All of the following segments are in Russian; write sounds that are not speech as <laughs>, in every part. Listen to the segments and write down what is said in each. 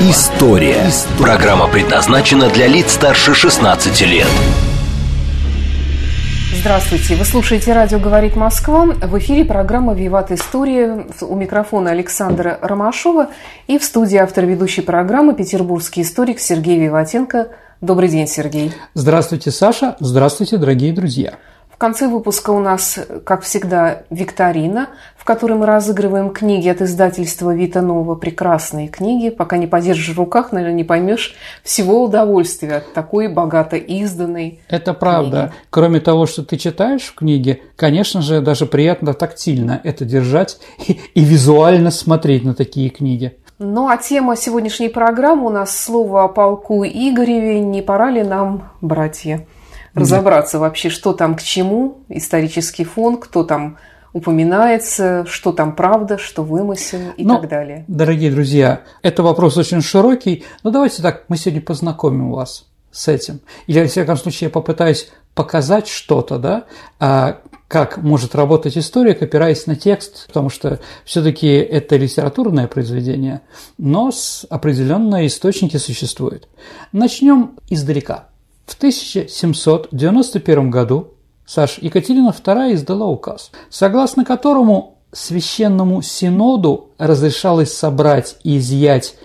История». Программа предназначена для лиц старше 16 лет. Здравствуйте. Вы слушаете радио «Говорит Москва». В эфире программа «Виват История». У микрофона Александра Ромашова и в студии автор ведущей программы петербургский историк Сергей Виватенко. Добрый день, Сергей. Здравствуйте, Саша. Здравствуйте, дорогие друзья. В конце выпуска у нас, как всегда, викторина, в которой мы разыгрываем книги от издательства Вита Нова. Прекрасные книги. Пока не подержишь в руках, наверное, не поймешь всего удовольствия от такой богато изданной Это правда. книги. Кроме того, что ты читаешь в книге, конечно же, даже приятно тактильно это держать и, и визуально смотреть на такие книги. Ну а тема сегодняшней программы у нас слово о полку Игореве. Не пора ли нам, братья, разобраться вообще, что там к чему, исторический фон, кто там упоминается, что там правда, что вымысел и Ну, так далее. Дорогие друзья, это вопрос очень широкий, но давайте так, мы сегодня познакомим вас с этим. Или, во всяком случае, я попытаюсь показать что-то, да, а, как может работать историк, опираясь на текст, потому что все-таки это литературное произведение, но с определенные источники существуют. Начнем издалека. В 1791 году Саш, Екатерина II издала указ, согласно которому Священному Синоду разрешалось собрать и изъять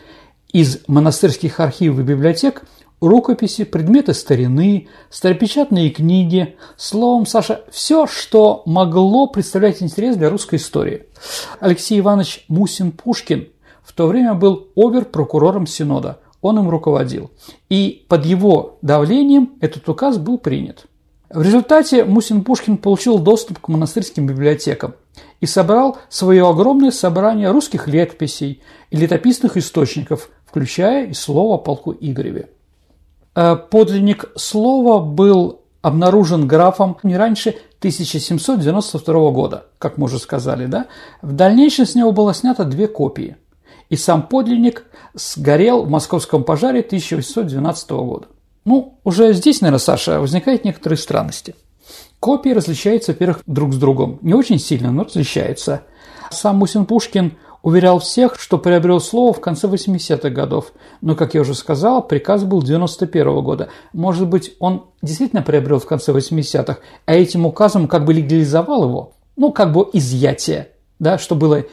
из монастырских архивов и библиотек рукописи, предметы старины, старопечатные книги, словом, Саша, все, что могло представлять интерес для русской истории. Алексей Иванович Мусин-Пушкин в то время был обер-прокурором Синода, он им руководил. И под его давлением этот указ был принят. В результате Мусин-Пушкин получил доступ к монастырским библиотекам и собрал свое огромное собрание русских летописей и летописных источников, включая и слово о полку Игореве. Э, Подлинник слова был обнаружен графом не раньше 1792 года, как мы уже сказали, да? В дальнейшем с него было снято две копии, и сам подлинник сгорел в московском пожаре 1812 года. Ну, уже здесь, наверное, Саша, возникают некоторые странности. Копии различаются, во-первых, друг с другом. Не очень сильно, но различаются. Сам Мусин Пушкин уверял всех, что приобрел слово в конце 80-х годов. Но, как я уже сказал, приказ был 91 года. Может быть, он действительно приобрел в конце 80-х, а этим указом как бы легализовал его. Ну, как бы изъятие, да, что было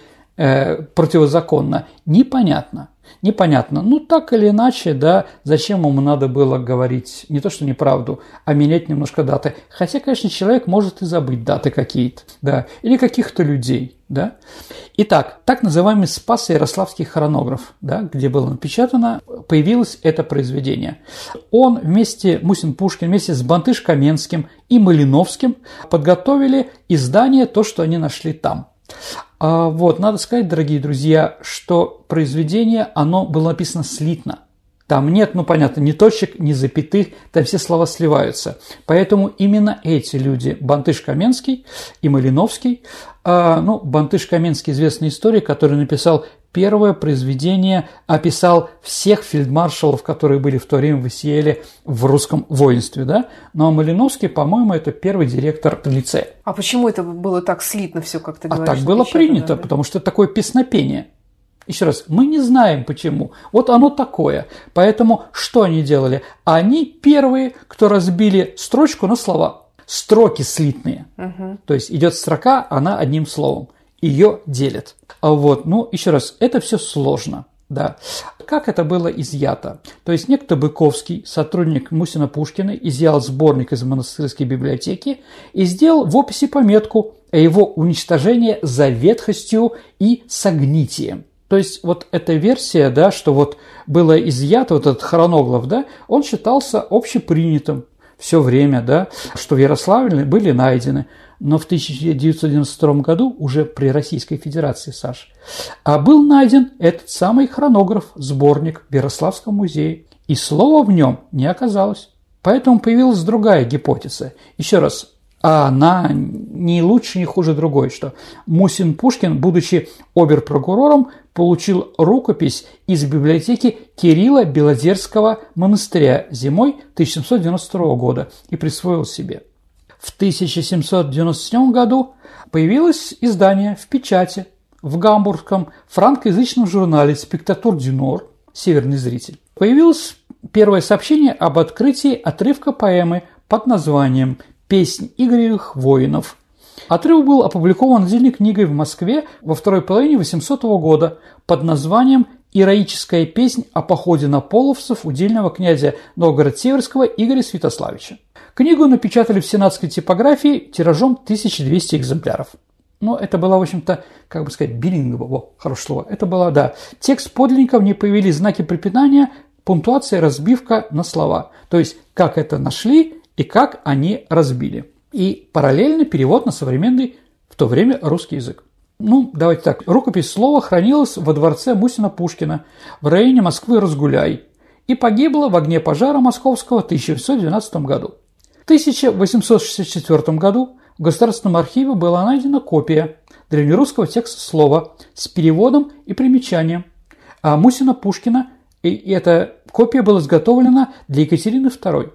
э, противозаконно. Непонятно. Непонятно. Ну, так или иначе, да, зачем ему надо было говорить не то, что неправду, а менять немножко даты. Хотя, конечно, человек может и забыть даты какие-то, да, или каких-то людей, да. Итак, так называемый Спасо-Ярославский хронограф, да, где было напечатано, появилось это произведение. Он вместе, Мусин Пушкин, вместе с Бантыш Каменским и Малиновским подготовили издание, то, что они нашли там. А вот, надо сказать, дорогие друзья, что произведение, оно было написано слитно. Там нет, ну понятно, ни точек, ни запятых, там все слова сливаются. Поэтому именно эти люди, Бантыш Каменский и Малиновский, а, ну, Бантыш Каменский известный историк, который написал первое произведение, описал всех фельдмаршалов, которые были в то время в Исиеле в русском воинстве, да? Ну, а Малиновский, по-моему, это первый директор лицея. А почему это было так слитно все, как ты А говоришь? так было принято, да? потому что это такое песнопение. Еще раз, мы не знаем почему. Вот оно такое. Поэтому что они делали? Они первые, кто разбили строчку на слова. Строки слитные. То есть идет строка, она одним словом. Ее делят. А вот, ну, еще раз, это все сложно. Да. Как это было изъято? То есть некто Быковский, сотрудник Мусина Пушкина, изъял сборник из монастырской библиотеки и сделал в описи пометку о его уничтожении за ветхостью и согнитием. То есть вот эта версия, да, что вот было изъято, вот этот хроноглав, да, он считался общепринятым все время, да, что в Ярославле были найдены. Но в 1992 году, уже при Российской Федерации, Саш, а был найден этот самый хронограф, сборник в Ярославском музее. И слова в нем не оказалось. Поэтому появилась другая гипотеза. Еще раз, а она не лучше, не хуже другой, что Мусин Пушкин, будучи оберпрокурором, получил рукопись из библиотеки Кирилла Белозерского монастыря зимой 1792 года и присвоил себе. В 1797 году появилось издание в печати в гамбургском франкоязычном журнале «Спектатур Дюнор» «Северный зритель». Появилось первое сообщение об открытии отрывка поэмы под названием «Песнь Игоревых воинов». Отрывок был опубликован отдельной книгой в Москве во второй половине 800 года под названием «Ироическая песнь о походе на половцев удельного князя Новгород-Северского Игоря Святославича». Книгу напечатали в сенатской типографии тиражом 1200 экземпляров. Но это было, в общем-то, как бы сказать, билингово, хорошее слово. Это было, да. Текст подлинника, в ней появились знаки препинания, пунктуация, разбивка на слова. То есть, как это нашли и как они разбили. И параллельно перевод на современный в то время русский язык. Ну, давайте так. Рукопись слова хранилась во дворце Мусина Пушкина в районе Москвы Разгуляй и погибла в огне пожара московского в 1812 году. В 1864 году в Государственном архиве была найдена копия древнерусского текста слова с переводом и примечанием а Мусина Пушкина, и эта копия была изготовлена для Екатерины II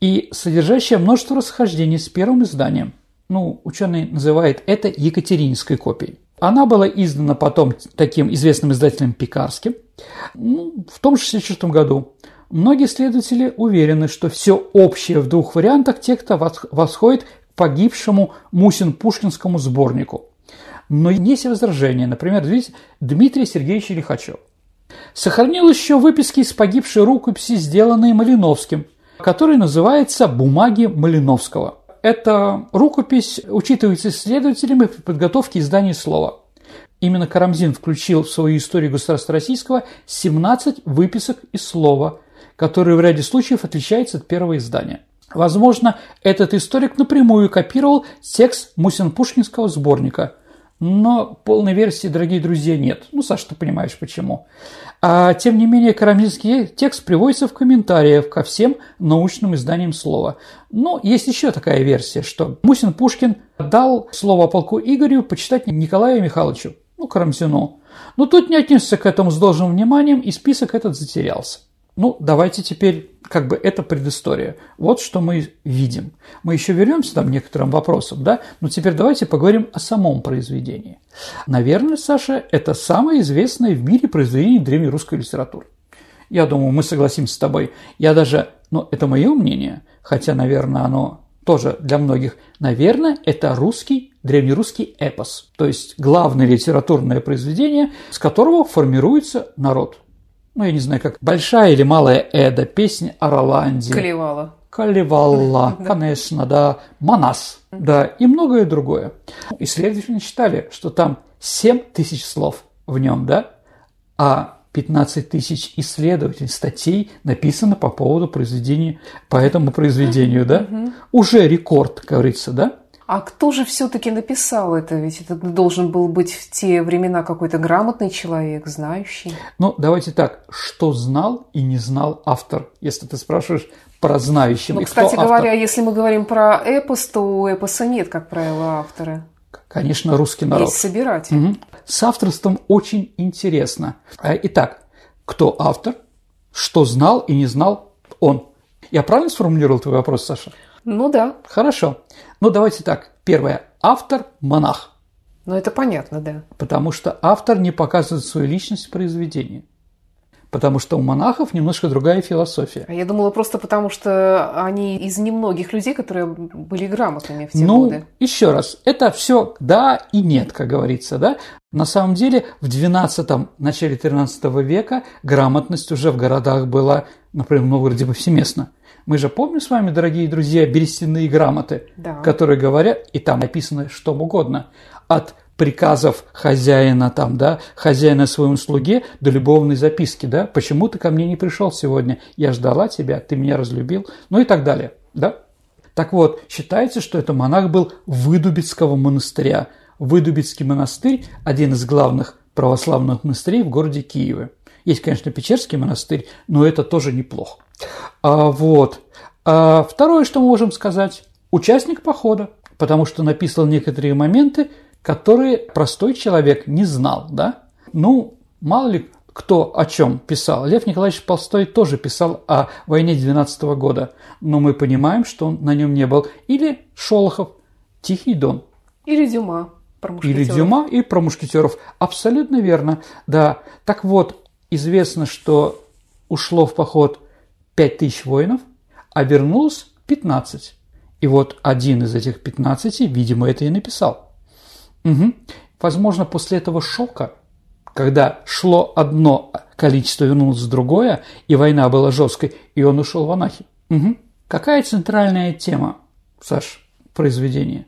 и содержащая множество расхождений с первым изданием. Ну, ученый называет это Екатерининской копией. Она была издана потом таким известным издателем Пекарским ну, в том же 1964 году. Многие исследователи уверены, что все общее в двух вариантах текста восходит погибшему Мусин-Пушкинскому сборнику. Но есть возражения, например, Дмитрий Сергеевич Лихачев. Сохранил еще выписки из погибшей рукописи, сделанные Малиновским, который называется «Бумаги Малиновского». Эта рукопись учитывается исследователями при подготовке издания слова. Именно Карамзин включил в свою историю государства российского 17 выписок из слова, которые в ряде случаев отличаются от первого издания – Возможно, этот историк напрямую копировал текст Мусин-Пушкинского сборника. Но полной версии, дорогие друзья, нет. Ну, Саша, ты понимаешь, почему. А, тем не менее, карамзинский текст приводится в комментариях ко всем научным изданиям слова. Но есть еще такая версия, что Мусин-Пушкин дал слово полку Игорю почитать Николаю Михайловичу, ну, Карамзину. Но тут не отнесся к этому с должным вниманием, и список этот затерялся. Ну, давайте теперь, как бы, это предыстория. Вот что мы видим. Мы еще вернемся там к некоторым вопросам, да? Но теперь давайте поговорим о самом произведении. Наверное, Саша, это самое известное в мире произведение древнерусской литературы. Я думаю, мы согласимся с тобой. Я даже, ну, это мое мнение, хотя, наверное, оно тоже для многих, наверное, это русский, древнерусский эпос, то есть главное литературное произведение, с которого формируется народ ну, я не знаю, как большая или малая Эда, песня о Роланде. Калевала. Калевала, <laughs> конечно, да, Манас, да, и многое другое. Исследователи считали, что там 7 тысяч слов в нем, да, а 15 тысяч исследователей, статей написано по поводу произведения, по этому произведению, да, уже рекорд, говорится, да. А кто же все-таки написал это? Ведь это должен был быть в те времена какой-то грамотный человек, знающий. Ну, давайте так, что знал и не знал автор, если ты спрашиваешь про знающего. Ну, кстати говоря, автор? если мы говорим про эпос, то у эпоса нет, как правило, автора. Конечно, русский народ. Есть собиратель. Угу. С авторством очень интересно. А, итак, кто автор, что знал и не знал он. Я правильно сформулировал твой вопрос, Саша? Ну да. Хорошо. Ну давайте так. Первое. Автор – монах. Ну это понятно, да. Потому что автор не показывает свою личность в произведении. Потому что у монахов немножко другая философия. А я думала просто потому, что они из немногих людей, которые были грамотными в те ну, годы. еще раз, это все да и нет, как говорится, да. На самом деле в 12 начале 13 века грамотность уже в городах была, например, в Новгороде повсеместно. Мы же помним с вами, дорогие друзья, берестяные грамоты, да. которые говорят, и там написано что угодно, от приказов хозяина там, да, хозяина своему слуге до любовной записки, да, почему ты ко мне не пришел сегодня, я ждала тебя, ты меня разлюбил, ну и так далее, да. Так вот, считается, что это монах был Выдубицкого монастыря. Выдубицкий монастырь – один из главных православных монастырей в городе Киеве. Есть, конечно, Печерский монастырь, но это тоже неплохо. А, вот. А второе, что мы можем сказать, участник похода, потому что написал некоторые моменты, которые простой человек не знал, да? Ну, мало ли кто о чем писал. Лев Николаевич Толстой тоже писал о войне 12 года, но мы понимаем, что он на нем не был. Или Шолохов, Тихий Дон. Или Дюма. Про Или Дюма и про мушкетеров. Абсолютно верно, да. Так вот, известно, что ушло в поход 5000 воинов, а вернулось 15. И вот один из этих 15, видимо, это и написал. Угу. Возможно, после этого шока, когда шло одно количество, вернулось другое, и война была жесткой, и он ушел в анахи. Угу. Какая центральная тема, Саш, произведения?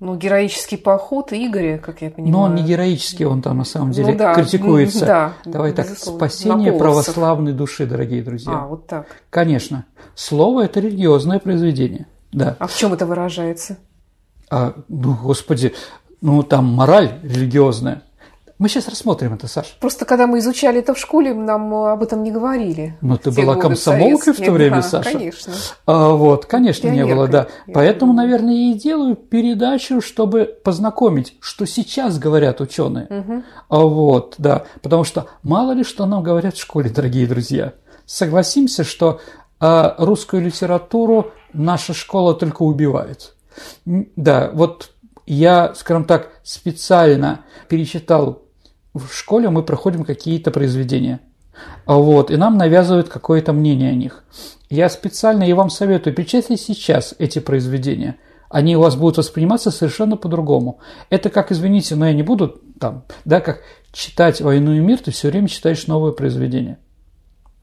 Ну, героический поход Игоря, как я понимаю. Но он не героический, он там на самом деле ну, да, критикуется. Да, Давай так, спасение православной души, дорогие друзья. А, вот так. Конечно. Слово – это религиозное произведение. Да. А в чем это выражается? А, ну, господи, ну там мораль религиозная. Мы сейчас рассмотрим это, Саша. Просто когда мы изучали это в школе, нам об этом не говорили. Ну, ты была комсомолкой в то время, да, Саша? конечно. А, вот, конечно, Пионеркой, не было, да. Поэтому, наверное, я и делаю передачу, чтобы познакомить, что сейчас говорят ученые. Угу. А, вот, да. Потому что мало ли что нам говорят в школе, дорогие друзья. Согласимся, что а, русскую литературу наша школа только убивает. Да, вот я, скажем так, специально перечитал в школе мы проходим какие-то произведения. Вот, и нам навязывают какое-то мнение о них. Я специально и вам советую, печатайте сейчас эти произведения. Они у вас будут восприниматься совершенно по-другому. Это как, извините, но я не буду там, да, как читать «Войну и мир», ты все время читаешь новое произведение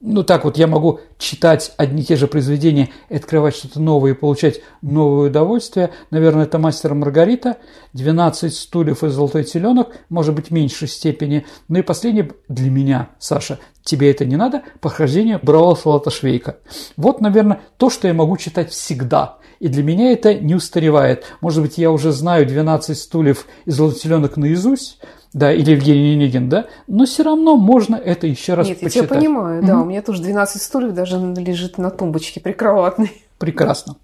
ну так вот я могу читать одни и те же произведения и открывать что-то новое и получать новое удовольствие. Наверное, это «Мастер Маргарита», «12 стульев и золотой теленок», может быть, в меньшей степени. Ну и последнее для меня, Саша, тебе это не надо, «Похождение Браула Салаташвейка». Вот, наверное, то, что я могу читать всегда. И для меня это не устаревает. Может быть, я уже знаю «12 стульев и золотой теленок» наизусть, да, или Евгений Онегин, да, но все равно можно это еще раз Нет, почитать. я тебя понимаю, mm-hmm. да, у меня тоже 12 стульев даже лежит на тумбочке прикроватной. Прекрасно.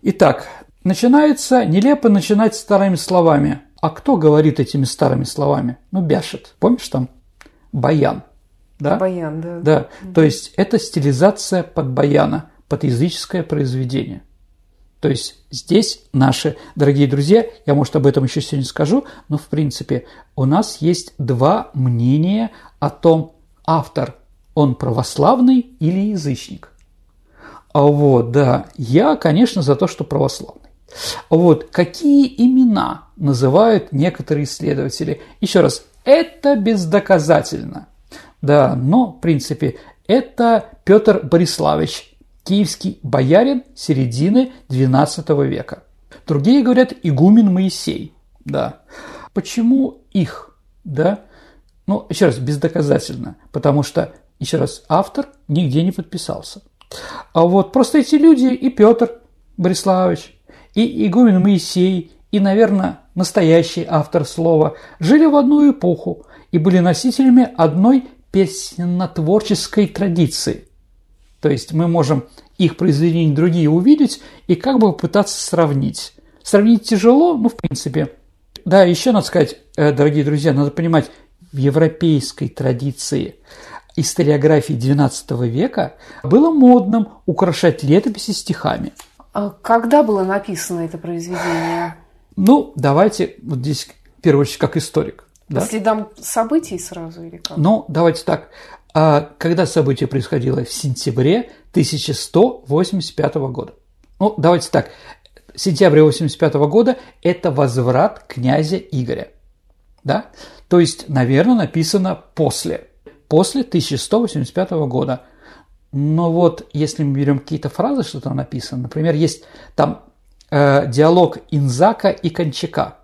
Итак, начинается нелепо начинать старыми словами. А кто говорит этими старыми словами? Ну, Бяшет. Помнишь там? Баян. Да? Баян, да. Да, mm-hmm. то есть это стилизация под баяна, под языческое произведение – то есть здесь наши дорогие друзья, я, может, об этом еще сегодня скажу, но, в принципе, у нас есть два мнения о том, автор, он православный или язычник. А вот, да, я, конечно, за то, что православный. Вот, какие имена называют некоторые исследователи? Еще раз, это бездоказательно. Да, но, в принципе, это Петр Бориславович киевский боярин середины XII века. Другие говорят игумен Моисей. Да. Почему их? Да? Ну, еще раз, бездоказательно, потому что, еще раз, автор нигде не подписался. А вот просто эти люди, и Петр Бориславович, и игумен Моисей, и, наверное, настоящий автор слова, жили в одну эпоху и были носителями одной песнотворческой традиции – то есть мы можем их произведения другие увидеть и как бы пытаться сравнить. Сравнить тяжело, ну, в принципе. Да, еще надо сказать, э, дорогие друзья, надо понимать, в европейской традиции историографии XII века было модным украшать летописи стихами. А когда было написано это произведение? Ну, давайте вот здесь, в первую очередь, как историк. По да? следам событий сразу или как? Ну, давайте так. А когда событие происходило? В сентябре 1185 года. Ну, давайте так. Сентябрь 85 года – это возврат князя Игоря. Да? То есть, наверное, написано после. После 1185 года. Но вот если мы берем какие-то фразы, что там написано, например, есть там э, диалог Инзака и Кончака,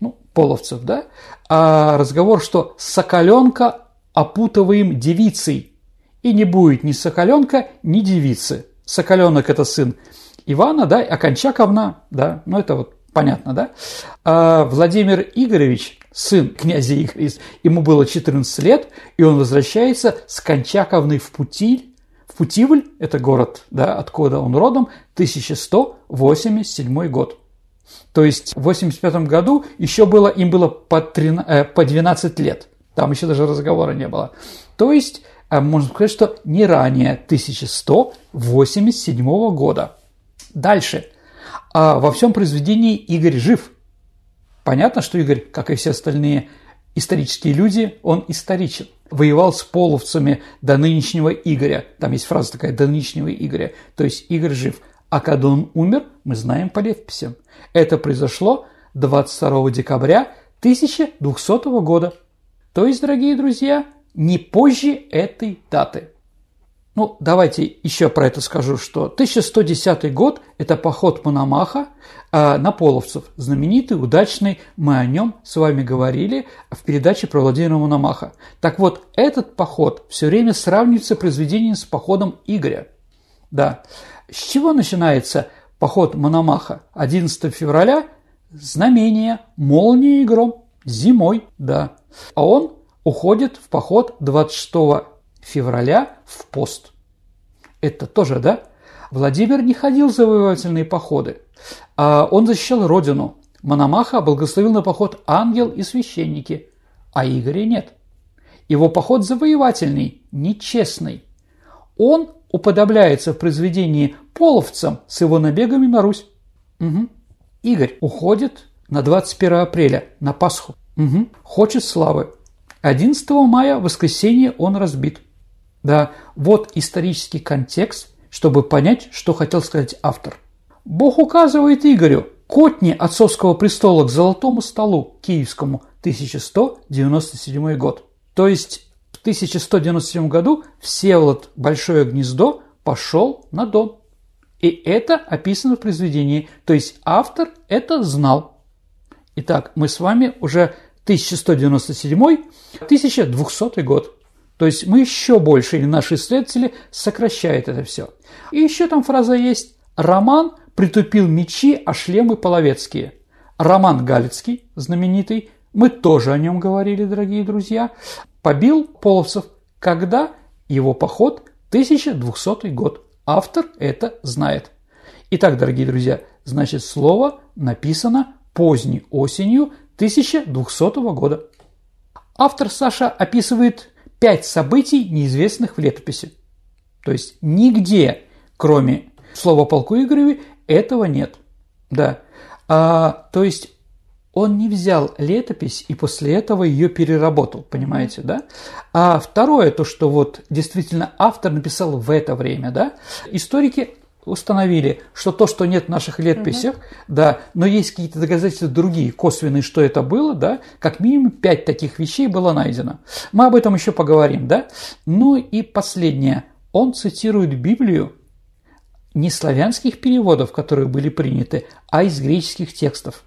ну, половцев, да, а разговор, что Соколенка опутываем девицей, и не будет ни Соколенка, ни девицы. Соколенок – это сын Ивана, да, а Кончаковна, да, ну это вот понятно, да. А Владимир Игоревич, сын князя Игоря, ему было 14 лет, и он возвращается с Кончаковной в Путиль, в Путивль – это город, да, откуда он родом, 1187 год. То есть в 85 году еще было, им было по, 13, э, по 12 лет. Там еще даже разговора не было. То есть, э, можно сказать, что не ранее 1187 года. Дальше. А во всем произведении Игорь жив. Понятно, что Игорь, как и все остальные исторические люди, он историчен. Воевал с половцами до нынешнего Игоря. Там есть фраза такая «до нынешнего Игоря». То есть Игорь жив. А когда он умер, мы знаем по летописям. Это произошло 22 декабря 1200 года. То есть, дорогие друзья, не позже этой даты. Ну, давайте еще про это скажу, что 1110 год – это поход Мономаха э, на половцев, знаменитый, удачный, мы о нем с вами говорили в передаче про Владимира Мономаха. Так вот, этот поход все время сравнивается произведением с походом Игоря. Да. С чего начинается поход Мономаха? 11 февраля – знамение, молния и гром, зимой, да. А он уходит в поход 26 февраля в пост. Это тоже, да? Владимир не ходил в завоевательные походы. А он защищал родину. Мономаха благословил на поход ангел и священники, а Игоря нет. Его поход завоевательный, нечестный. Он уподобляется в произведении половцам с его набегами на Русь. Угу. Игорь уходит на 21 апреля, на Пасху. Угу. Хочет славы. 11 мая, воскресенье, он разбит. Да, вот исторический контекст, чтобы понять, что хотел сказать автор. Бог указывает Игорю котни отцовского престола к золотому столу киевскому 1197 год. То есть в 1197 году Всеволод Большое Гнездо пошел на Дон. И это описано в произведении, то есть автор это знал. Итак, мы с вами уже 1197-1200 год. То есть мы еще больше, или наши исследователи сокращают это все. И еще там фраза есть «Роман притупил мечи, а шлемы половецкие». Роман Галицкий, знаменитый, мы тоже о нем говорили, дорогие друзья, побил половцев, когда его поход 1200 год. Автор это знает. Итак, дорогие друзья, значит слово написано поздней осенью 1200 года. Автор Саша описывает пять событий, неизвестных в летописи. То есть нигде, кроме слова полку Игореве, этого нет. Да. А, то есть он не взял летопись и после этого ее переработал, понимаете, да? А второе, то, что вот действительно автор написал в это время, да, историки установили, что то, что нет в наших летописях, угу. да, но есть какие-то доказательства другие, косвенные, что это было, да, как минимум пять таких вещей было найдено. Мы об этом еще поговорим, да. Ну и последнее. Он цитирует Библию не славянских переводов, которые были приняты, а из греческих текстов.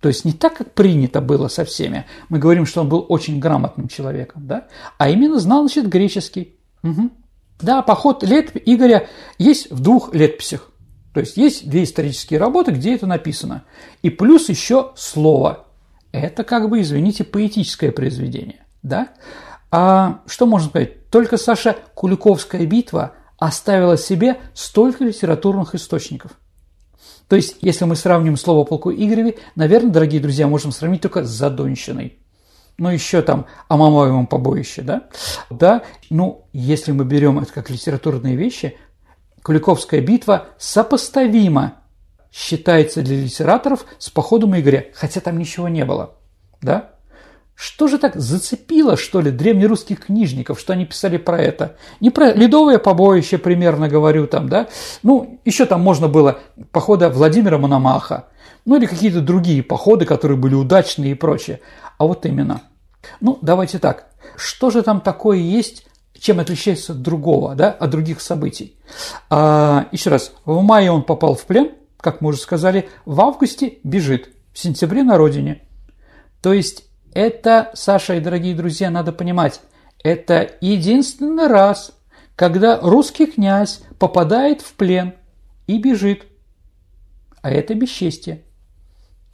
То есть не так, как принято было со всеми. Мы говорим, что он был очень грамотным человеком, да, а именно знал, значит, греческий. Угу. Да, поход лет Игоря есть в двух летописях. То есть есть две исторические работы, где это написано. И плюс еще слово. Это как бы, извините, поэтическое произведение. Да? А что можно сказать? Только Саша Куликовская битва оставила себе столько литературных источников. То есть, если мы сравним слово полку Игореве, наверное, дорогие друзья, можем сравнить только с Задонщиной ну, еще там о Мамаевом побоище, да? Да, ну, если мы берем это как литературные вещи, Куликовская битва сопоставима, считается для литераторов, с походом Игоря, хотя там ничего не было, да? Что же так зацепило, что ли, древнерусских книжников, что они писали про это? Не про ледовое побоище примерно говорю там, да? Ну, еще там можно было похода Владимира Мономаха, ну или какие-то другие походы, которые были удачные и прочее. А вот именно. Ну, давайте так. Что же там такое есть, чем отличается от другого, да, от других событий? А, еще раз, в мае он попал в плен, как мы уже сказали, в августе бежит, в сентябре на родине. То есть это, Саша и дорогие друзья, надо понимать, это единственный раз, когда русский князь попадает в плен и бежит. А это бесчестие.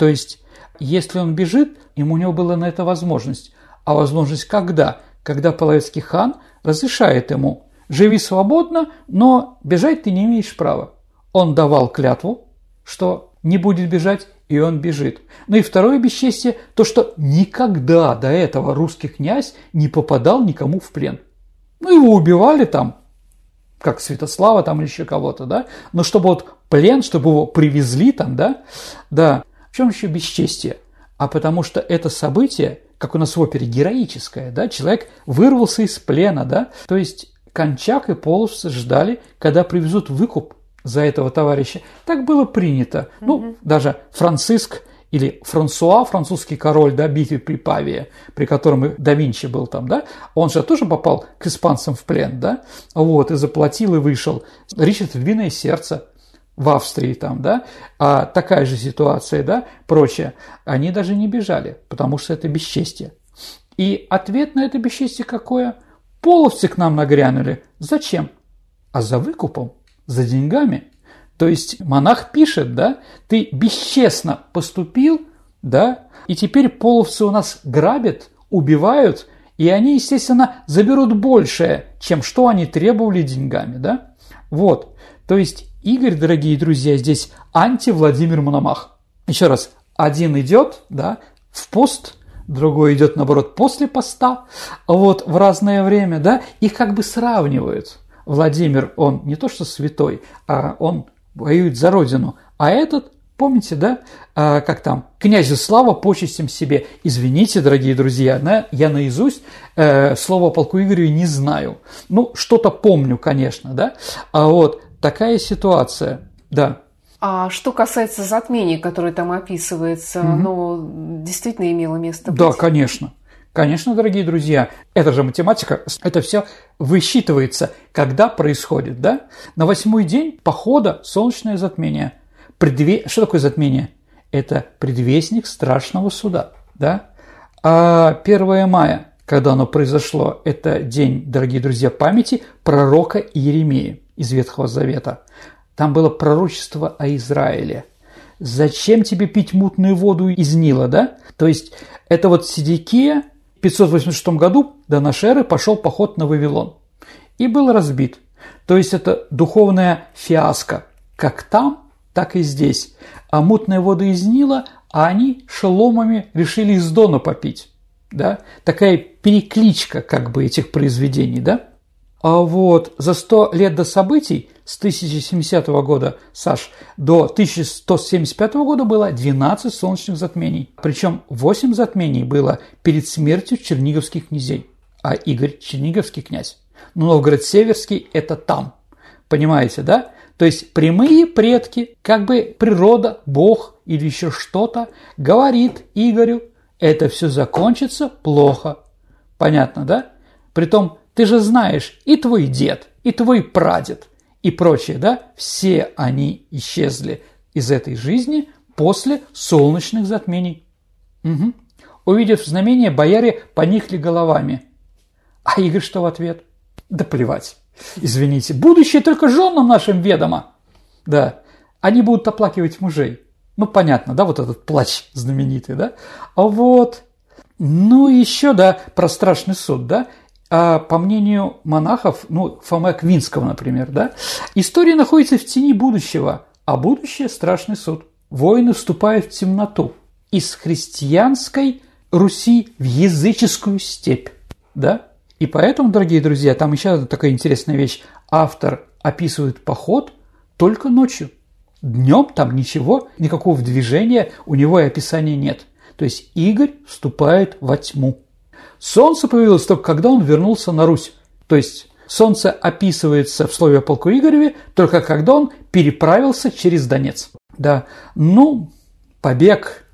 То есть, если он бежит, ему у него была на это возможность. А возможность когда? Когда Половецкий хан разрешает ему живи свободно, но бежать ты не имеешь права. Он давал клятву, что не будет бежать, и он бежит. Ну и второе бесчестие, то, что никогда до этого русский князь не попадал никому в плен. Ну, его убивали там, как Святослава там или еще кого-то, да, но чтобы вот плен, чтобы его привезли там, да, да. В чем еще бесчестие? А потому что это событие, как у нас в опере, героическое, да, человек вырвался из плена, да, то есть Кончак и Половцы ждали, когда привезут выкуп за этого товарища. Так было принято. Mm-hmm. Ну, даже Франциск или Франсуа, французский король, да, битве при Павии, при котором и да Винчи был там, да, он же тоже попал к испанцам в плен, да, вот, и заплатил, и вышел. Ричард Львиное сердце в Австрии там, да, а такая же ситуация, да, прочее, они даже не бежали, потому что это бесчестие. И ответ на это бесчестие какое? Половцы к нам нагрянули. Зачем? А за выкупом, за деньгами – то есть монах пишет, да, ты бесчестно поступил, да, и теперь половцы у нас грабят, убивают, и они, естественно, заберут большее, чем что они требовали деньгами, да. Вот, то есть Игорь, дорогие друзья, здесь анти-Владимир Мономах. Еще раз, один идет, да, в пост, другой идет, наоборот, после поста, вот, в разное время, да, их как бы сравнивают. Владимир, он не то что святой, а он воюет за родину. А этот, помните, да, а, как там, князю слава, почестям себе. Извините, дорогие друзья, на, я наизусть э, слово полку Игорю не знаю. Ну, что-то помню, конечно, да. А вот такая ситуация, да. А что касается затмений, которые там описывается, угу. ну, действительно имело место быть? Да, конечно. Конечно, дорогие друзья, это же математика, это все высчитывается, когда происходит, да? На восьмой день похода солнечное затмение. Предве... Что такое затмение? Это предвестник страшного суда, да? А 1 мая, когда оно произошло, это день, дорогие друзья, памяти пророка Иеремии из Ветхого Завета. Там было пророчество о Израиле. Зачем тебе пить мутную воду из Нила, да? То есть это вот Сидикия, 586 году до нашей эры пошел поход на Вавилон и был разбит. То есть это духовная фиаско, как там, так и здесь. А мутная вода из Нила, а они шеломами решили из Дона попить. Да? Такая перекличка как бы этих произведений, да? А вот за 100 лет до событий, с 1070 года, Саш, до 1175 года было 12 солнечных затмений. Причем 8 затмений было перед смертью черниговских князей. А Игорь – черниговский князь. Но Новгород-Северский – это там. Понимаете, да? То есть прямые предки, как бы природа, Бог или еще что-то говорит Игорю, это все закончится плохо. Понятно, да? Притом ты же знаешь, и твой дед, и твой прадед, и прочее, да, все они исчезли из этой жизни после солнечных затмений. Угу. Увидев знамение, бояре поникли головами. А Игорь что в ответ? Да плевать. Извините, будущее только женам нашим ведомо. Да, они будут оплакивать мужей. Ну, понятно, да, вот этот плач знаменитый, да? А вот, ну, еще, да, про страшный суд, да? А по мнению монахов, ну, Фома Квинского, например, да, история находится в тени будущего, а будущее – страшный суд. Воины вступают в темноту из христианской Руси в языческую степь, да? И поэтому, дорогие друзья, там еще такая интересная вещь. Автор описывает поход только ночью. Днем там ничего, никакого движения у него и описания нет. То есть Игорь вступает во тьму. Солнце появилось только когда он вернулся на Русь. То есть солнце описывается в слове о полку Игореве только когда он переправился через Донец. Да, ну, побег.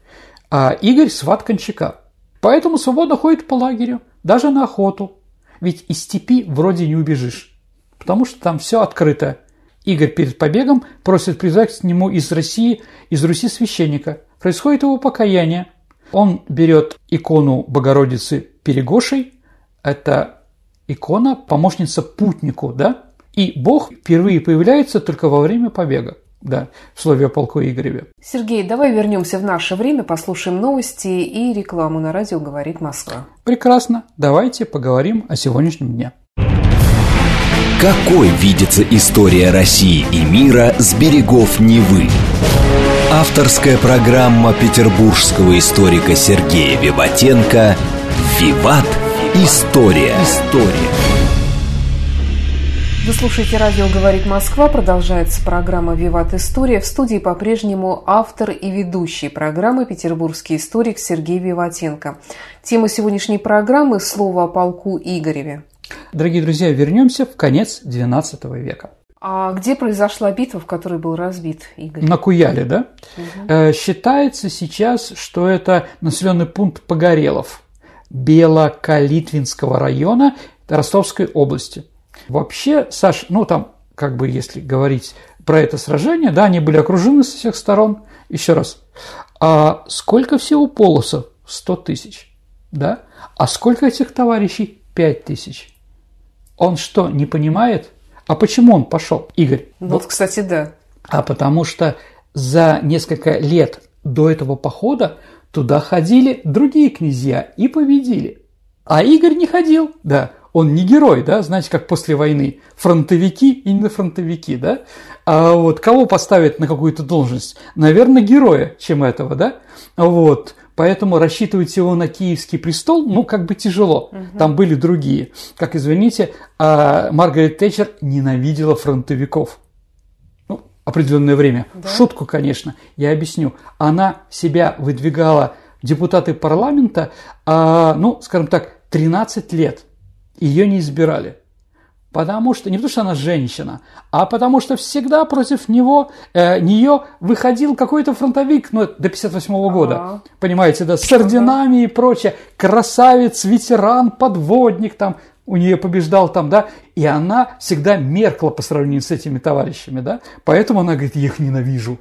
А Игорь сват Кончака. Поэтому свободно ходит по лагерю, даже на охоту. Ведь из степи вроде не убежишь, потому что там все открыто. Игорь перед побегом просит призвать к нему из России, из Руси священника. Происходит его покаяние. Он берет икону Богородицы Перегошей – это икона, помощница путнику, да? И Бог впервые появляется только во время побега. Да, в слове о полку Игореве. Сергей, давай вернемся в наше время, послушаем новости и рекламу на радио «Говорит Москва». Прекрасно. Давайте поговорим о сегодняшнем дне. Какой видится история России и мира с берегов Невы? Авторская программа петербургского историка Сергея Виватенко «Виват. История». История. Вы слушаете радио «Говорит Москва». Продолжается программа «Виват История». В студии по-прежнему автор и ведущий программы петербургский историк Сергей Виватенко. Тема сегодняшней программы – слово о полку Игореве. Дорогие друзья, вернемся в конец XII века. А где произошла битва, в которой был разбит Игорь? На Куяле, да? Угу. Считается сейчас, что это населенный пункт Погорелов Белокалитвинского района Ростовской области. Вообще, Саш, ну там, как бы если говорить про это сражение, да, они были окружены со всех сторон. Еще раз, а сколько всего полосов? 100 тысяч, да? А сколько этих товарищей? 5 тысяч. Он что, не понимает? А почему он пошел, Игорь? Вот, вот, кстати, да. А потому что за несколько лет до этого похода туда ходили другие князья и победили. А Игорь не ходил, да. Он не герой, да, знаете, как после войны. Фронтовики и не фронтовики, да. А вот кого поставить на какую-то должность? Наверное, героя, чем этого, да. Вот. Поэтому рассчитывать его на киевский престол, ну, как бы тяжело. Угу. Там были другие. Как, извините, а Маргарет Тэтчер ненавидела фронтовиков. Определенное время. Да? Шутку, конечно, я объясню. Она себя выдвигала депутаты парламента, а, ну, скажем так, 13 лет. Ее не избирали. Потому что, не потому что она женщина, а потому что всегда против него, э, нее выходил какой-то фронтовик, ну, до 58 -го года, ага. понимаете, да, с орденами и прочее, красавец, ветеран, подводник там, у нее побеждал там, да, и она всегда меркла по сравнению с этими товарищами, да, поэтому она говорит, я их ненавижу,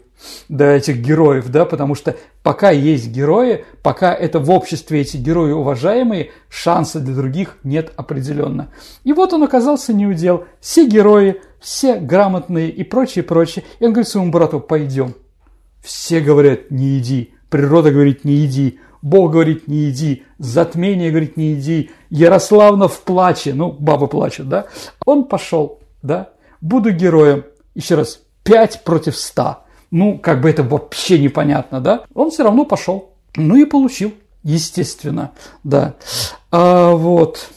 да, этих героев, да, потому что пока есть герои, пока это в обществе эти герои уважаемые, шанса для других нет определенно. И вот он оказался неудел, все герои, все грамотные и прочее, прочее, и он говорит своему брату, пойдем. Все говорят, не иди, природа говорит, не иди, Бог говорит, не иди, затмение говорит, не иди, Ярославна в плаче, ну, баба плачет, да? Он пошел, да? Буду героем. Еще раз, пять против ста. Ну, как бы это вообще непонятно, да? Он все равно пошел. Ну и получил, естественно, да. А, вот.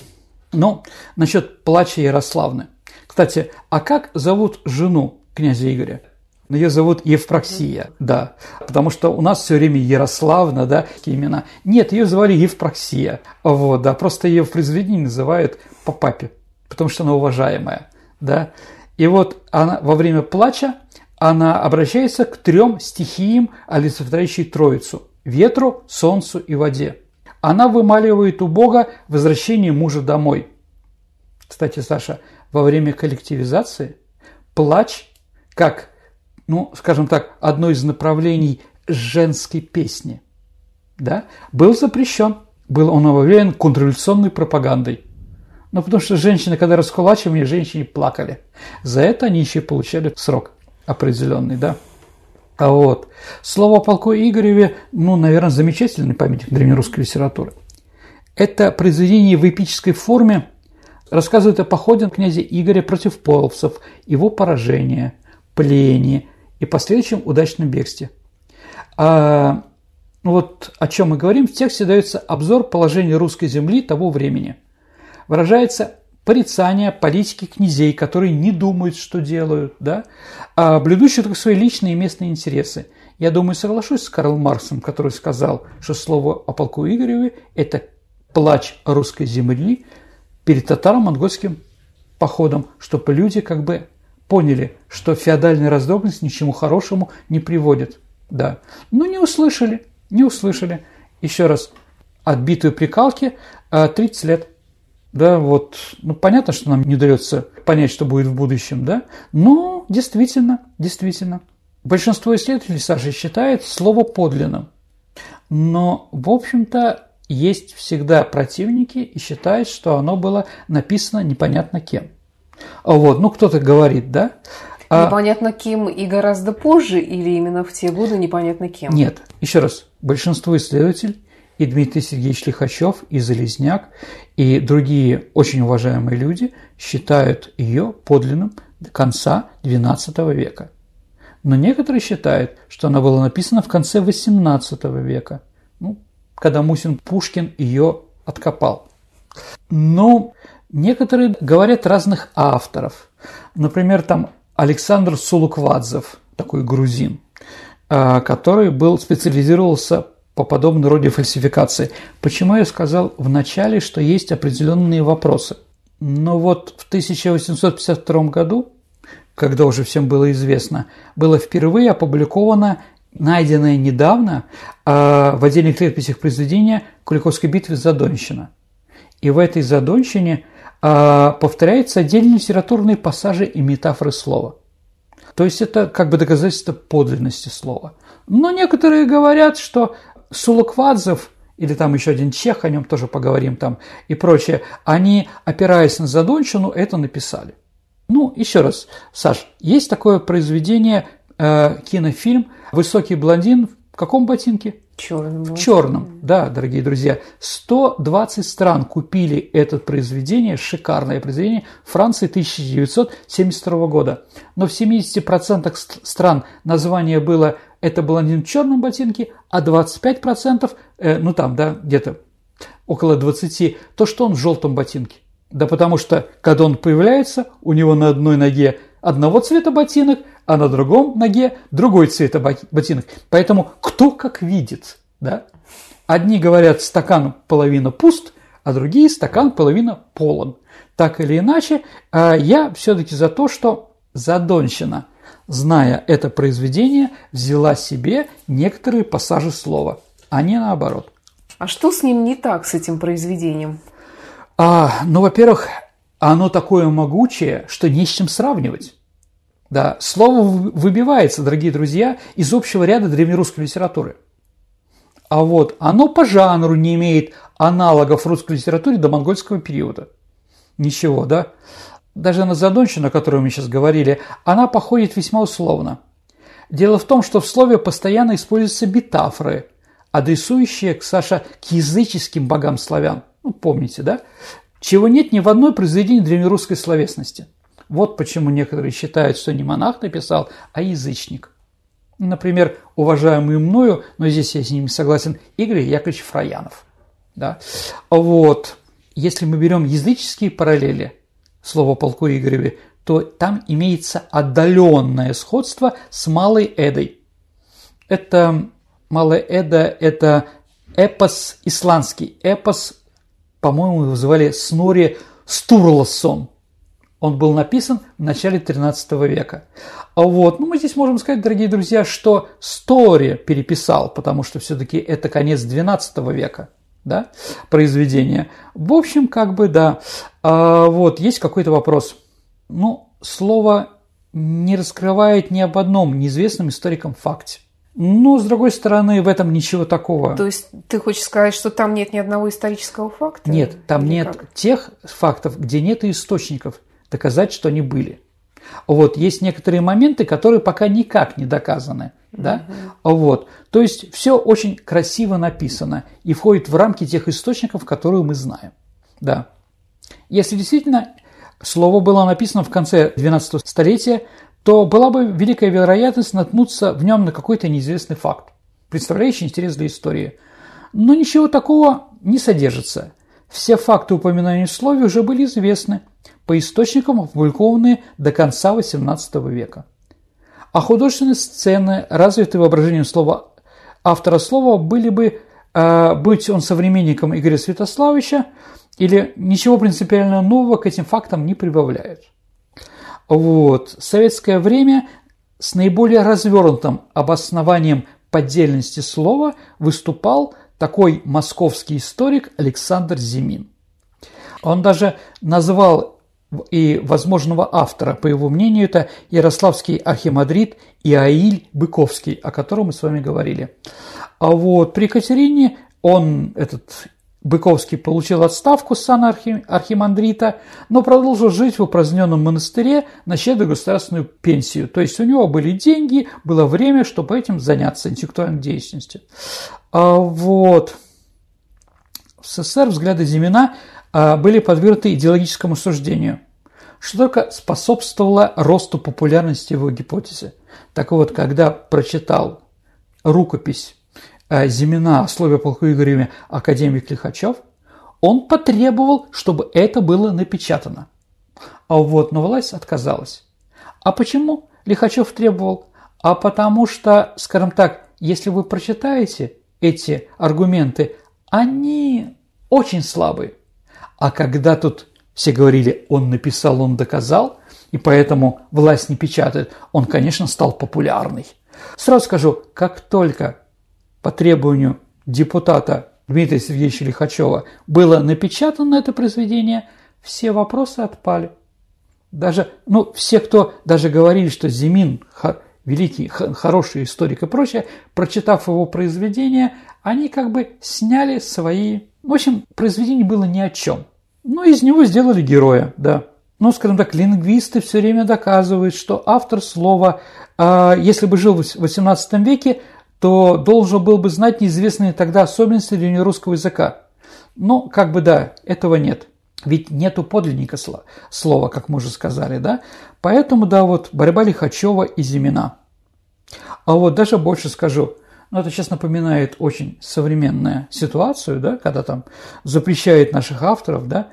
Ну, насчет плача Ярославны. Кстати, а как зовут жену князя Игоря? Ее зовут Евпроксия, да. Потому что у нас все время Ярославна, да, такие имена. Нет, ее звали Евпроксия. Вот, да, просто ее в произведении называют по папе, потому что она уважаемая, да. И вот она во время плача она обращается к трем стихиям, олицетворяющей Троицу – ветру, солнцу и воде. Она вымаливает у Бога возвращение мужа домой. Кстати, Саша, во время коллективизации плач как ну, скажем так, одно из направлений женской песни, да, был запрещен, был он объявлен контрреволюционной пропагандой. Ну, потому что женщины, когда раскулачивали, женщины плакали. За это они еще получали срок определенный, да. А вот слово о полку Игореве, ну, наверное, замечательный памятник древнерусской литературы. Это произведение в эпической форме рассказывает о походе князя Игоря против половцев, его поражение, плене, и последующем удачном бегстве. А, ну вот о чем мы говорим, в тексте дается обзор положения русской земли того времени. Выражается порицание политики князей, которые не думают, что делают, да, а блюдущие только свои личные и местные интересы. Я думаю, соглашусь с Карлом Марксом, который сказал, что слово о полку Игореве – это плач русской земли перед татаро-монгольским походом, чтобы люди как бы поняли, что феодальная раздробленность ни к чему хорошему не приводит. Да. Но не услышали, не услышали. Еще раз, отбитые прикалки 30 лет. Да, вот, ну, понятно, что нам не удается понять, что будет в будущем, да, но действительно, действительно. Большинство исследователей, Саша, считает слово подлинным. Но, в общем-то, есть всегда противники и считают, что оно было написано непонятно кем. Вот, ну кто-то говорит, да? А непонятно кем и гораздо позже, или именно в те годы непонятно кем? Нет, еще раз, большинство исследователей и Дмитрий Сергеевич Лихачев, и Залезняк, и другие очень уважаемые люди считают ее подлинным до конца XII века. Но некоторые считают, что она была написана в конце XVIII века, ну, когда Мусин Пушкин ее откопал. Но некоторые говорят разных авторов. Например, там Александр Сулуквадзев, такой грузин, а, который был, специализировался по подобной роде фальсификации. Почему я сказал в начале, что есть определенные вопросы? Но вот в 1852 году, когда уже всем было известно, было впервые опубликовано найденное недавно э, в отдельных летописях произведение Куликовской битвы «Задонщина». И в этой «Задонщине» э, повторяются отдельные литературные пассажи и метафоры слова. То есть это как бы доказательство подлинности слова. Но некоторые говорят, что Сулуквадзев или там еще один чех, о нем тоже поговорим там и прочее, они, опираясь на Задонщину, это написали. Ну, еще раз, Саш, есть такое произведение, э, кинофильм «Высокий блондин» в каком ботинке? Черном. В черном, да, дорогие друзья. 120 стран купили это произведение, шикарное произведение, Франции 1972 года. Но в 70% стран название было это блондин в черном ботинке, а 25%, э, ну там, да, где-то около 20, то, что он в желтом ботинке. Да потому что, когда он появляется, у него на одной ноге одного цвета ботинок, а на другом ноге другой цвета ботинок. Поэтому кто как видит, да? Одни говорят, стакан половина пуст, а другие стакан половина полон. Так или иначе, а я все-таки за то, что задонщина – зная это произведение, взяла себе некоторые пассажи слова, а не наоборот. А что с ним не так, с этим произведением? А, ну, во-первых, оно такое могучее, что не с чем сравнивать. Да, слово выбивается, дорогие друзья, из общего ряда древнерусской литературы. А вот оно по жанру не имеет аналогов в русской литературе до монгольского периода. Ничего, да? даже на задонщину, о которой мы сейчас говорили, она походит весьма условно. Дело в том, что в слове постоянно используются метафоры, адресующие, Саша, к языческим богам славян. Ну, помните, да? Чего нет ни в одной произведении древнерусской словесности. Вот почему некоторые считают, что не монах написал, а язычник. Например, уважаемый мною, но здесь я с ними согласен, Игорь Яковлевич Фраянов. Да? Вот. Если мы берем языческие параллели – слово полку Игореве, то там имеется отдаленное сходство с Малой Эдой. Это Малая Эда – это эпос исландский. Эпос, по-моему, его звали Снори Стурласон. Он был написан в начале XIII века. А вот, ну мы здесь можем сказать, дорогие друзья, что Стори переписал, потому что все-таки это конец XII века да, произведение. В общем, как бы, да. А, вот, есть какой-то вопрос. Ну, слово не раскрывает ни об одном неизвестном историкам факте. Но, с другой стороны, в этом ничего такого. То есть ты хочешь сказать, что там нет ни одного исторического факта? Нет, там Или нет как? тех фактов, где нет источников доказать, что они были. Вот, есть некоторые моменты, которые пока никак не доказаны. Да? Угу. Вот. То есть все очень красиво написано и входит в рамки тех источников, которые мы знаем. Да. Если действительно слово было написано в конце XII столетия, то была бы великая вероятность наткнуться в нем на какой-то неизвестный факт, представляющий интерес для истории. Но ничего такого не содержится. Все факты упоминания в слове уже были известны по источникам, опубликованные до конца XVIII века. А художественные сцены, развитые воображением слова автора слова, были бы, э, быть он современником Игоря Святославовича, или ничего принципиально нового к этим фактам не прибавляют. Вот. Советское время с наиболее развернутым обоснованием поддельности слова выступал такой московский историк Александр Зимин. Он даже назвал и возможного автора, по его мнению, это Ярославский архимандрит Иаиль Быковский, о котором мы с вами говорили. А вот при Екатерине он, этот Быковский, получил отставку с сана архимандрита, но продолжил жить в упраздненном монастыре на щедрую государственную пенсию. То есть у него были деньги, было время, чтобы этим заняться интеллектуальной деятельностью. А вот. в СССР взгляды Зимина были подвергнуты идеологическому суждению, что только способствовало росту популярности его гипотезы. Так вот, когда прочитал рукопись а, Зимина о слове полку Игореве академик Лихачев, он потребовал, чтобы это было напечатано. А вот, но власть отказалась. А почему Лихачев требовал? А потому что, скажем так, если вы прочитаете эти аргументы, они очень слабые. А когда тут все говорили, он написал, он доказал, и поэтому власть не печатает, он, конечно, стал популярный. Сразу скажу, как только по требованию депутата Дмитрия Сергеевича Лихачева было напечатано это произведение, все вопросы отпали. Даже, ну, все, кто даже говорили, что Зимин великий, хороший историк и прочее, прочитав его произведение, они как бы сняли свои... В общем, произведение было ни о чем. Но из него сделали героя, да. Но, скажем так, лингвисты все время доказывают, что автор слова, э, если бы жил в XVIII веке, то должен был бы знать неизвестные тогда особенности древнерусского языка. Но, как бы да, этого нет. Ведь нету подлинника слова, как мы уже сказали, да? Поэтому, да, вот борьба Лихачева и Зимина. А вот даже больше скажу, ну, это сейчас напоминает очень современную ситуацию, да, когда там запрещает наших авторов, да,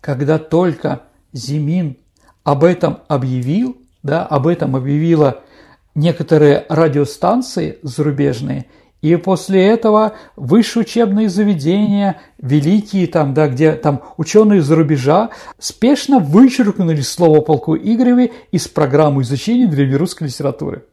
когда только Зимин об этом объявил, да, об этом объявила некоторые радиостанции зарубежные, и после этого высшие учебные заведения, великие там, да, где там ученые за рубежа, спешно вычеркнули слово полку Игореве из программы изучения древнерусской литературы.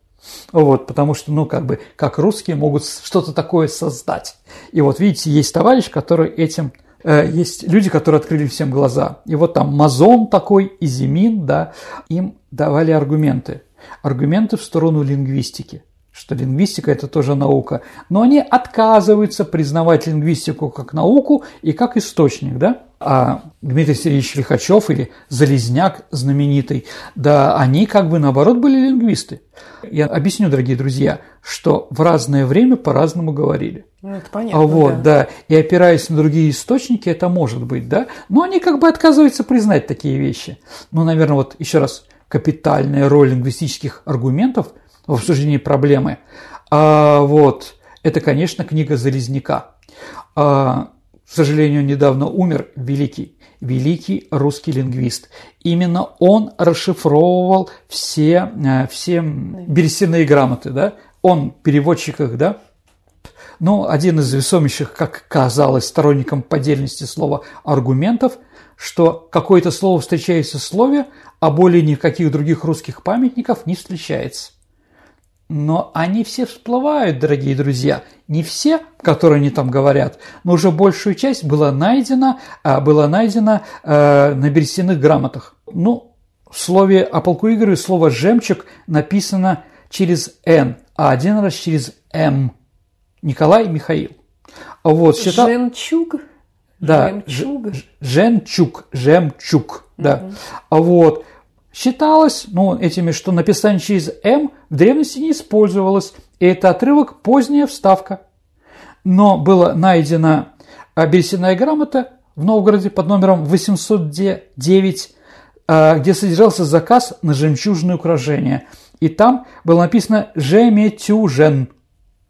Вот, потому что, ну, как бы, как русские могут что-то такое создать. И вот, видите, есть товарищ, который этим э, есть люди, которые открыли всем глаза. И вот там Мазон такой, и Зимин, да, им давали аргументы аргументы в сторону лингвистики что лингвистика – это тоже наука, но они отказываются признавать лингвистику как науку и как источник, да? А Дмитрий Сергеевич Лихачев или Залезняк знаменитый, да, они как бы наоборот были лингвисты. Я объясню, дорогие друзья, что в разное время по-разному говорили. Ну, это понятно, а вот, да. да. И опираясь на другие источники, это может быть, да. Но они как бы отказываются признать такие вещи. Ну, наверное, вот еще раз, капитальная роль лингвистических аргументов в обсуждении проблемы. А, вот, это, конечно, книга Залезняка. А, к сожалению, недавно умер великий, великий русский лингвист. Именно он расшифровывал все, э, все берестяные грамоты, да? Он переводчик их, да? Ну, один из весомейших, как казалось, сторонником поддельности слова аргументов – что какое-то слово встречается в слове, а более никаких других русских памятников не встречается. Но они все всплывают, дорогие друзья. Не все, которые они там говорят, но уже большую часть была найдена, а, была найдена э, на берестяных грамотах. Ну, в слове о полку Игорю слово «жемчуг» написано через «н», а один раз через «м». Николай Михаил. Вот, считал... Жемчуг? Да, жемчуг, жемчуг, жемчуг, да. Угу. Вот считалось, ну, этими, что написание через «м» в древности не использовалось, и это отрывок поздняя вставка. Но была найдена берестяная грамота в Новгороде под номером 809, а, где содержался заказ на жемчужное украшение. И там было написано «жеметюжен»,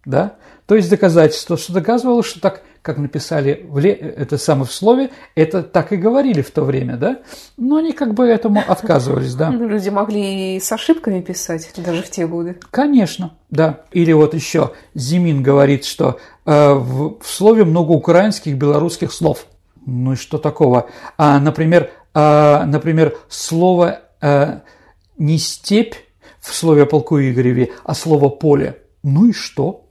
да? То есть доказательство, что доказывало, что так как написали в это самое в слове, это так и говорили в то время, да? Но они как бы этому <laughs> отказывались, да. Люди могли и с ошибками писать, даже в те годы. Конечно, да. Или вот еще Зимин говорит, что э, в, в слове много украинских, белорусских слов. Ну и что такого? А, например, а, например, слово а, не степь в слове о полку Игореве, а слово поле. Ну и что?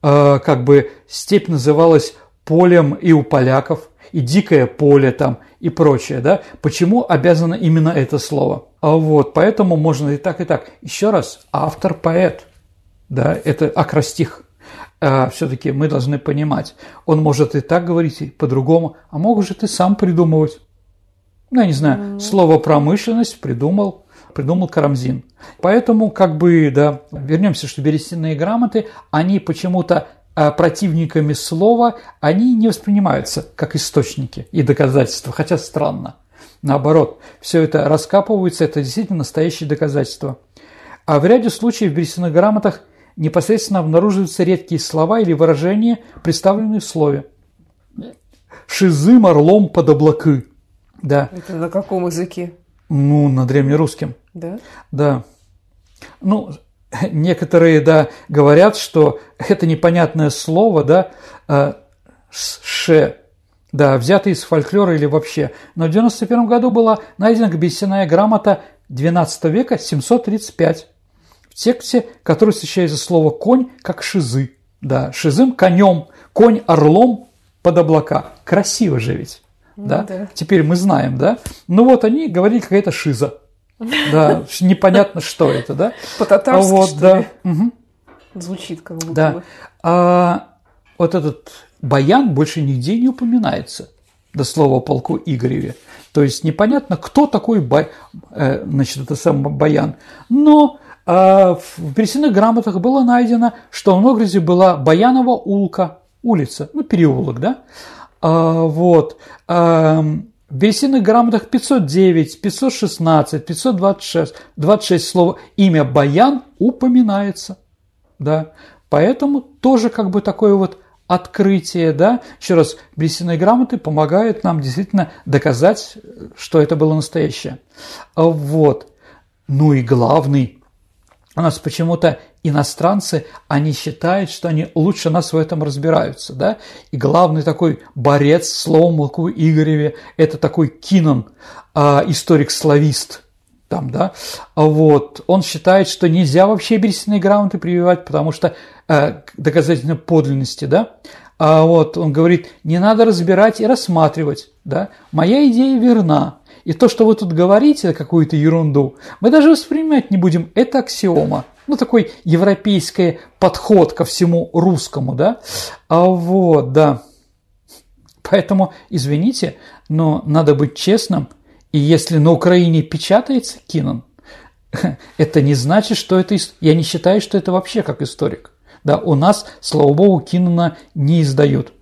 А, как бы степь называлась полем и у поляков, и дикое поле там, и прочее, да? Почему обязано именно это слово? А вот, поэтому можно и так, и так. Еще раз, автор поэт, да, это акростих. А, все-таки мы должны понимать, он может и так говорить, и по-другому, а может и сам придумывать. Ну, я не знаю, слово промышленность придумал, придумал Карамзин. Поэтому, как бы, да, вернемся, что берестяные грамоты, они почему-то противниками слова, они не воспринимаются как источники и доказательства, хотя странно. Наоборот, все это раскапывается, это действительно настоящие доказательства. А в ряде случаев в берестяных грамотах непосредственно обнаруживаются редкие слова или выражения, представленные в слове. Шизым орлом под облаки. Да. Это на каком языке? Ну, на древнерусском. Да? Да. Ну, некоторые, да, говорят, что это непонятное слово, да, э, ше, да, взято из фольклора или вообще. Но в 91 году была найдена бесяная грамота 12 века 735 в тексте, который встречается слово «конь» как «шизы». Да, шизым – конем, конь – орлом под облака. Красиво же ведь. Ну да? да. Теперь мы знаем, да? Ну вот они говорили, какая-то шиза. Да, непонятно, что это, да? По-татарски, вот, что да. Мгм. Звучит как будто Да. бы. А вот этот баян больше нигде не упоминается до слова о полку Игореве. То есть непонятно, кто такой бай, э, значит, это самый баян. Но а, в пересенных грамотах было найдено, что в Новгороде была Баянова улка, улица, ну, переулок, да? А, вот. А, в пересенных грамотах 509, 516, 526, 26 слово имя Баян упоминается. Да, поэтому тоже как бы такое вот открытие, да, еще раз, бесенные грамоты помогают нам действительно доказать, что это было настоящее. Вот. Ну и главный, у нас почему-то иностранцы, они считают, что они лучше нас в этом разбираются, да, и главный такой борец словом Луку Игореве, это такой Кинан, а, историк-славист, там, да, А вот, он считает, что нельзя вообще берестяные грамоты прививать, потому что э, доказательно подлинности, да, а вот он говорит, не надо разбирать и рассматривать, да, моя идея верна, и то, что вы тут говорите, какую-то ерунду, мы даже воспринимать не будем, это аксиома, ну, такой европейский подход ко всему русскому, да, а вот, да, Поэтому, извините, но надо быть честным, и если на Украине печатается Кинан, <laughs> это не значит, что это... Я не считаю, что это вообще как историк. Да, у нас, слава богу, Кинана не издают.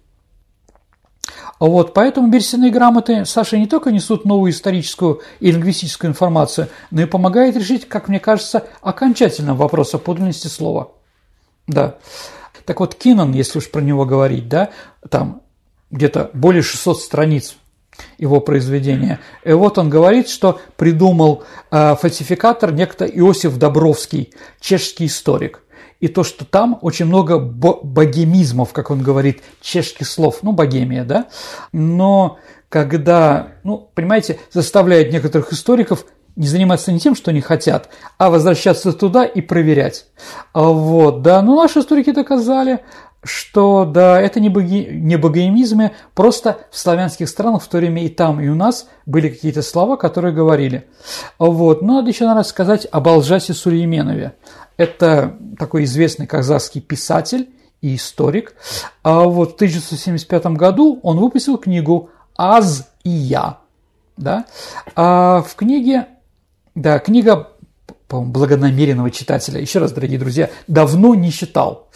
Вот, поэтому берестяные грамоты, Саша, не только несут новую историческую и лингвистическую информацию, но и помогают решить, как мне кажется, окончательно вопрос о подлинности слова. Да. Так вот, Кинан, если уж про него говорить, да, там где-то более 600 страниц его произведения. И вот он говорит, что придумал э, фальсификатор некто Иосиф Добровский, чешский историк. И то, что там очень много бо- богемизмов, как он говорит, чешских слов, ну, богемия, да. Но когда, ну, понимаете, заставляет некоторых историков не заниматься не тем, что они хотят, а возвращаться туда и проверять. А Вот, да, но наши историки доказали, что да, это не, боги, не богемизмы, просто в славянских странах в то время и там, и у нас были какие-то слова, которые говорили. Вот. Но надо еще, наверное, сказать об Алжасе Сулейменове. Это такой известный казахский писатель и историк. А вот в 1975 году он выпустил книгу «Аз и я». Да? А в книге, да, книга по-моему, благонамеренного читателя, еще раз, дорогие друзья, давно не читал,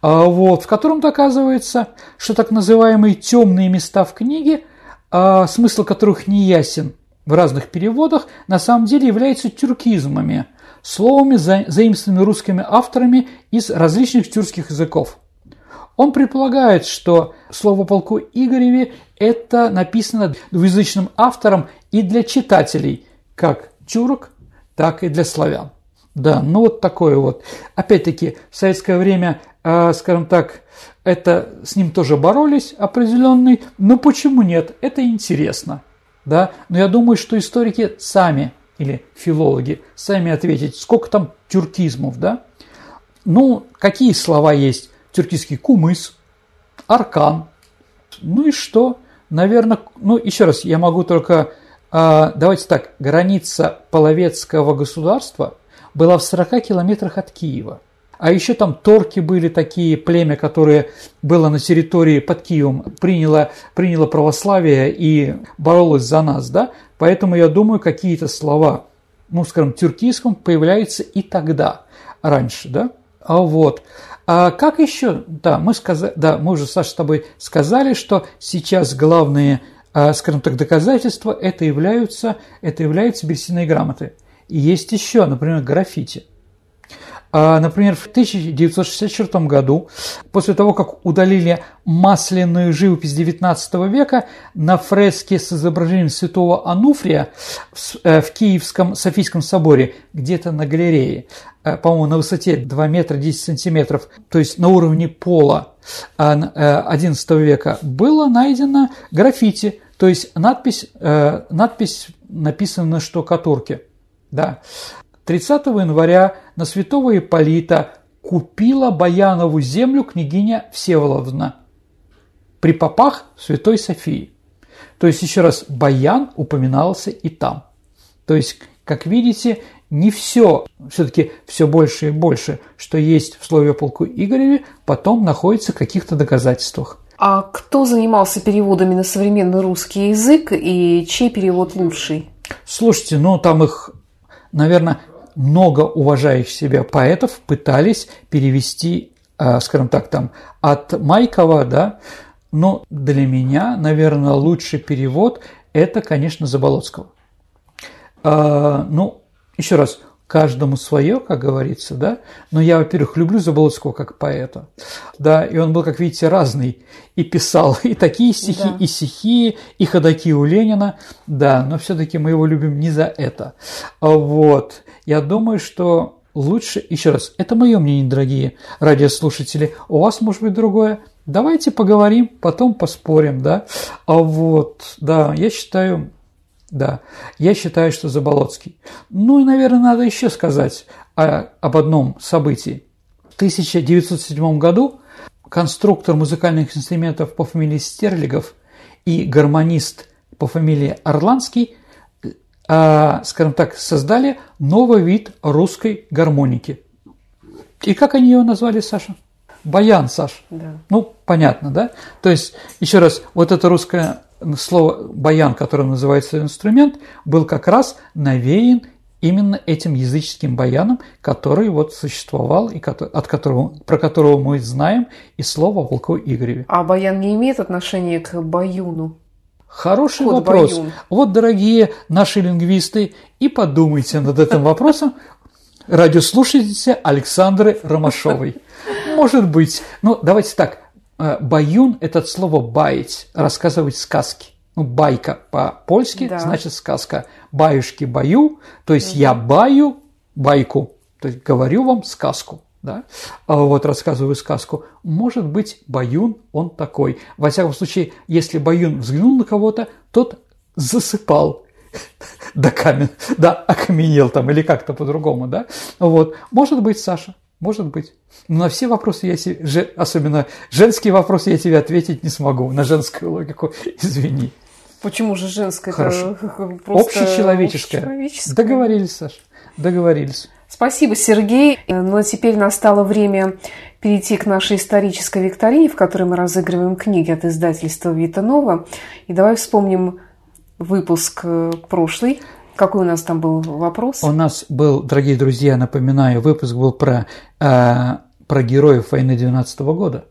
А вот, в котором доказывается, что так называемые темные места в книге, а, смысл которых не ясен в разных переводах, на самом деле являются тюркизмами, словами, за- заимствованными русскими авторами из различных тюркских языков. Он предполагает, что слово полку Игореве – это написано двуязычным автором и для читателей, как тюрок, так и для славян. Да, ну вот такое вот. Опять-таки, в советское время, э, скажем так, это с ним тоже боролись определенный, но почему нет? Это интересно. Да? Но я думаю, что историки сами, или филологи, сами ответят, сколько там тюркизмов, да? Ну, какие слова есть? Тюркийский кумыс, аркан. Ну и что? Наверное, ну еще раз, я могу только, а, давайте так, граница Половецкого государства была в 40 километрах от Киева. А еще там торки были такие, племя, которое было на территории под Киевом, приняло, приняло православие и боролось за нас, да? Поэтому я думаю, какие-то слова, ну, скажем, тюркийском появляются и тогда, раньше, да? А вот. А как еще? Да, мы сказали, да, мы уже, Саша, с тобой сказали, что сейчас главные, а, скажем так, доказательства это являются, это являются берестяные грамоты. И есть еще, например, граффити – а, например, в 1964 году, после того, как удалили масляную живопись XIX века на фреске с изображением святого Ануфрия э, в Киевском Софийском соборе, где-то на галерее, э, по-моему, на высоте 2 метра 10 сантиметров, то есть на уровне пола XI э, века, было найдено граффити, то есть надпись, надпись написана на штукатурке. Да. 30 января на святого Ипполита купила Баянову землю княгиня Всеволодовна при попах Святой Софии. То есть, еще раз, Баян упоминался и там. То есть, как видите, не все, все-таки все больше и больше, что есть в слове полку Игореве, потом находится в каких-то доказательствах. А кто занимался переводами на современный русский язык и чей перевод лучший? Слушайте, ну там их, наверное, много уважающих себя поэтов пытались перевести, э, скажем так, там, от Майкова, да, но для меня, наверное, лучший перевод – это, конечно, Заболоцкого. А, ну, еще раз, каждому свое, как говорится, да. Но я, во-первых, люблю Заболоцкого как поэта, да, и он был, как видите, разный, и писал и такие стихи, да. и стихи, и ходаки у Ленина, да, но все-таки мы его любим не за это. Вот. Я думаю, что лучше, еще раз, это мое мнение, дорогие радиослушатели, у вас может быть другое, давайте поговорим, потом поспорим, да, а вот, да, я считаю, да, я считаю, что Заболоцкий. Ну и, наверное, надо еще сказать о, об одном событии. В 1907 году конструктор музыкальных инструментов по фамилии Стерлигов и гармонист по фамилии Орландский а, скажем так, создали новый вид русской гармоники. И как они ее назвали, Саша? Баян, Саш. Да. Ну, понятно, да? То есть, еще раз, вот это русское слово баян, которое называется инструмент, был как раз навеян именно этим языческим баяном, который вот существовал, и от которого, про которого мы знаем и слово о полку Игореве. А баян не имеет отношения к баюну? Хороший Кот вопрос. Баюн. Вот, дорогие наши лингвисты, и подумайте над этим вопросом. Радиослушательница Александры Ромашовой. Может быть. Ну, давайте так. Э, баюн – это от слова «баять», рассказывать сказки. Ну, байка по-польски да. значит сказка. Баюшки баю, то есть угу. я баю байку, то есть говорю вам сказку да, а вот рассказываю сказку, может быть, Баюн он такой. Во всяком случае, если Баюн взглянул на кого-то, тот засыпал <laughs> до камен, да, окаменел там или как-то по-другому, да. Вот, может быть, Саша, может быть. Но на все вопросы я тебе, особенно женские вопросы я тебе ответить не смогу, на женскую логику, <laughs> извини. Почему же женская? Хорошо. <laughs> Общечеловеческая. общечеловеческая. Договорились, Саша, договорились. Спасибо, Сергей. Ну а теперь настало время перейти к нашей исторической викторине, в которой мы разыгрываем книги от издательства Витанова. И давай вспомним выпуск э, прошлый. Какой у нас там был вопрос? У нас был, дорогие друзья, напоминаю, выпуск был про, э, про героев войны 12 года.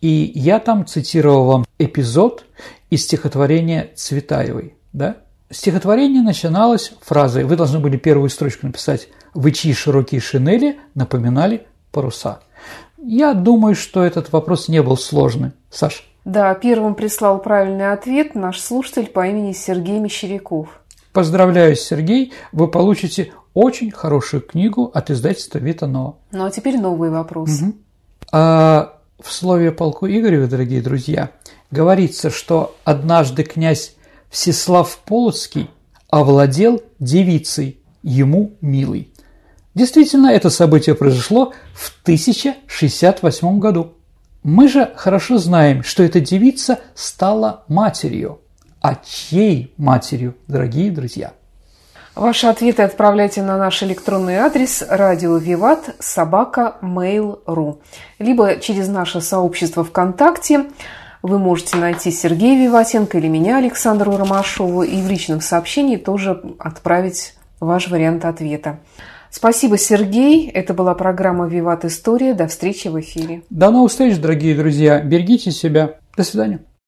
И я там цитировал вам эпизод из стихотворения Цветаевой. Да? Стихотворение начиналось фразой, вы должны были первую строчку написать «Вы чьи широкие шинели напоминали паруса». Я думаю, что этот вопрос не был сложный. Саш? Да, первым прислал правильный ответ наш слушатель по имени Сергей Мещеряков. Поздравляю, Сергей, вы получите очень хорошую книгу от издательства Витанова. Ну а теперь новый вопрос. Угу. А в слове полку Игореве, дорогие друзья, говорится, что однажды князь Всеслав Полоцкий овладел девицей, ему милой. Действительно, это событие произошло в 1068 году. Мы же хорошо знаем, что эта девица стала матерью. А чьей матерью, дорогие друзья? Ваши ответы отправляйте на наш электронный адрес радио Виват собака mail.ru либо через наше сообщество ВКонтакте вы можете найти Сергея Виватенко или меня, Александру Ромашову, и в личном сообщении тоже отправить ваш вариант ответа. Спасибо, Сергей. Это была программа «Виват История». До встречи в эфире. До новых встреч, дорогие друзья. Берегите себя. До свидания.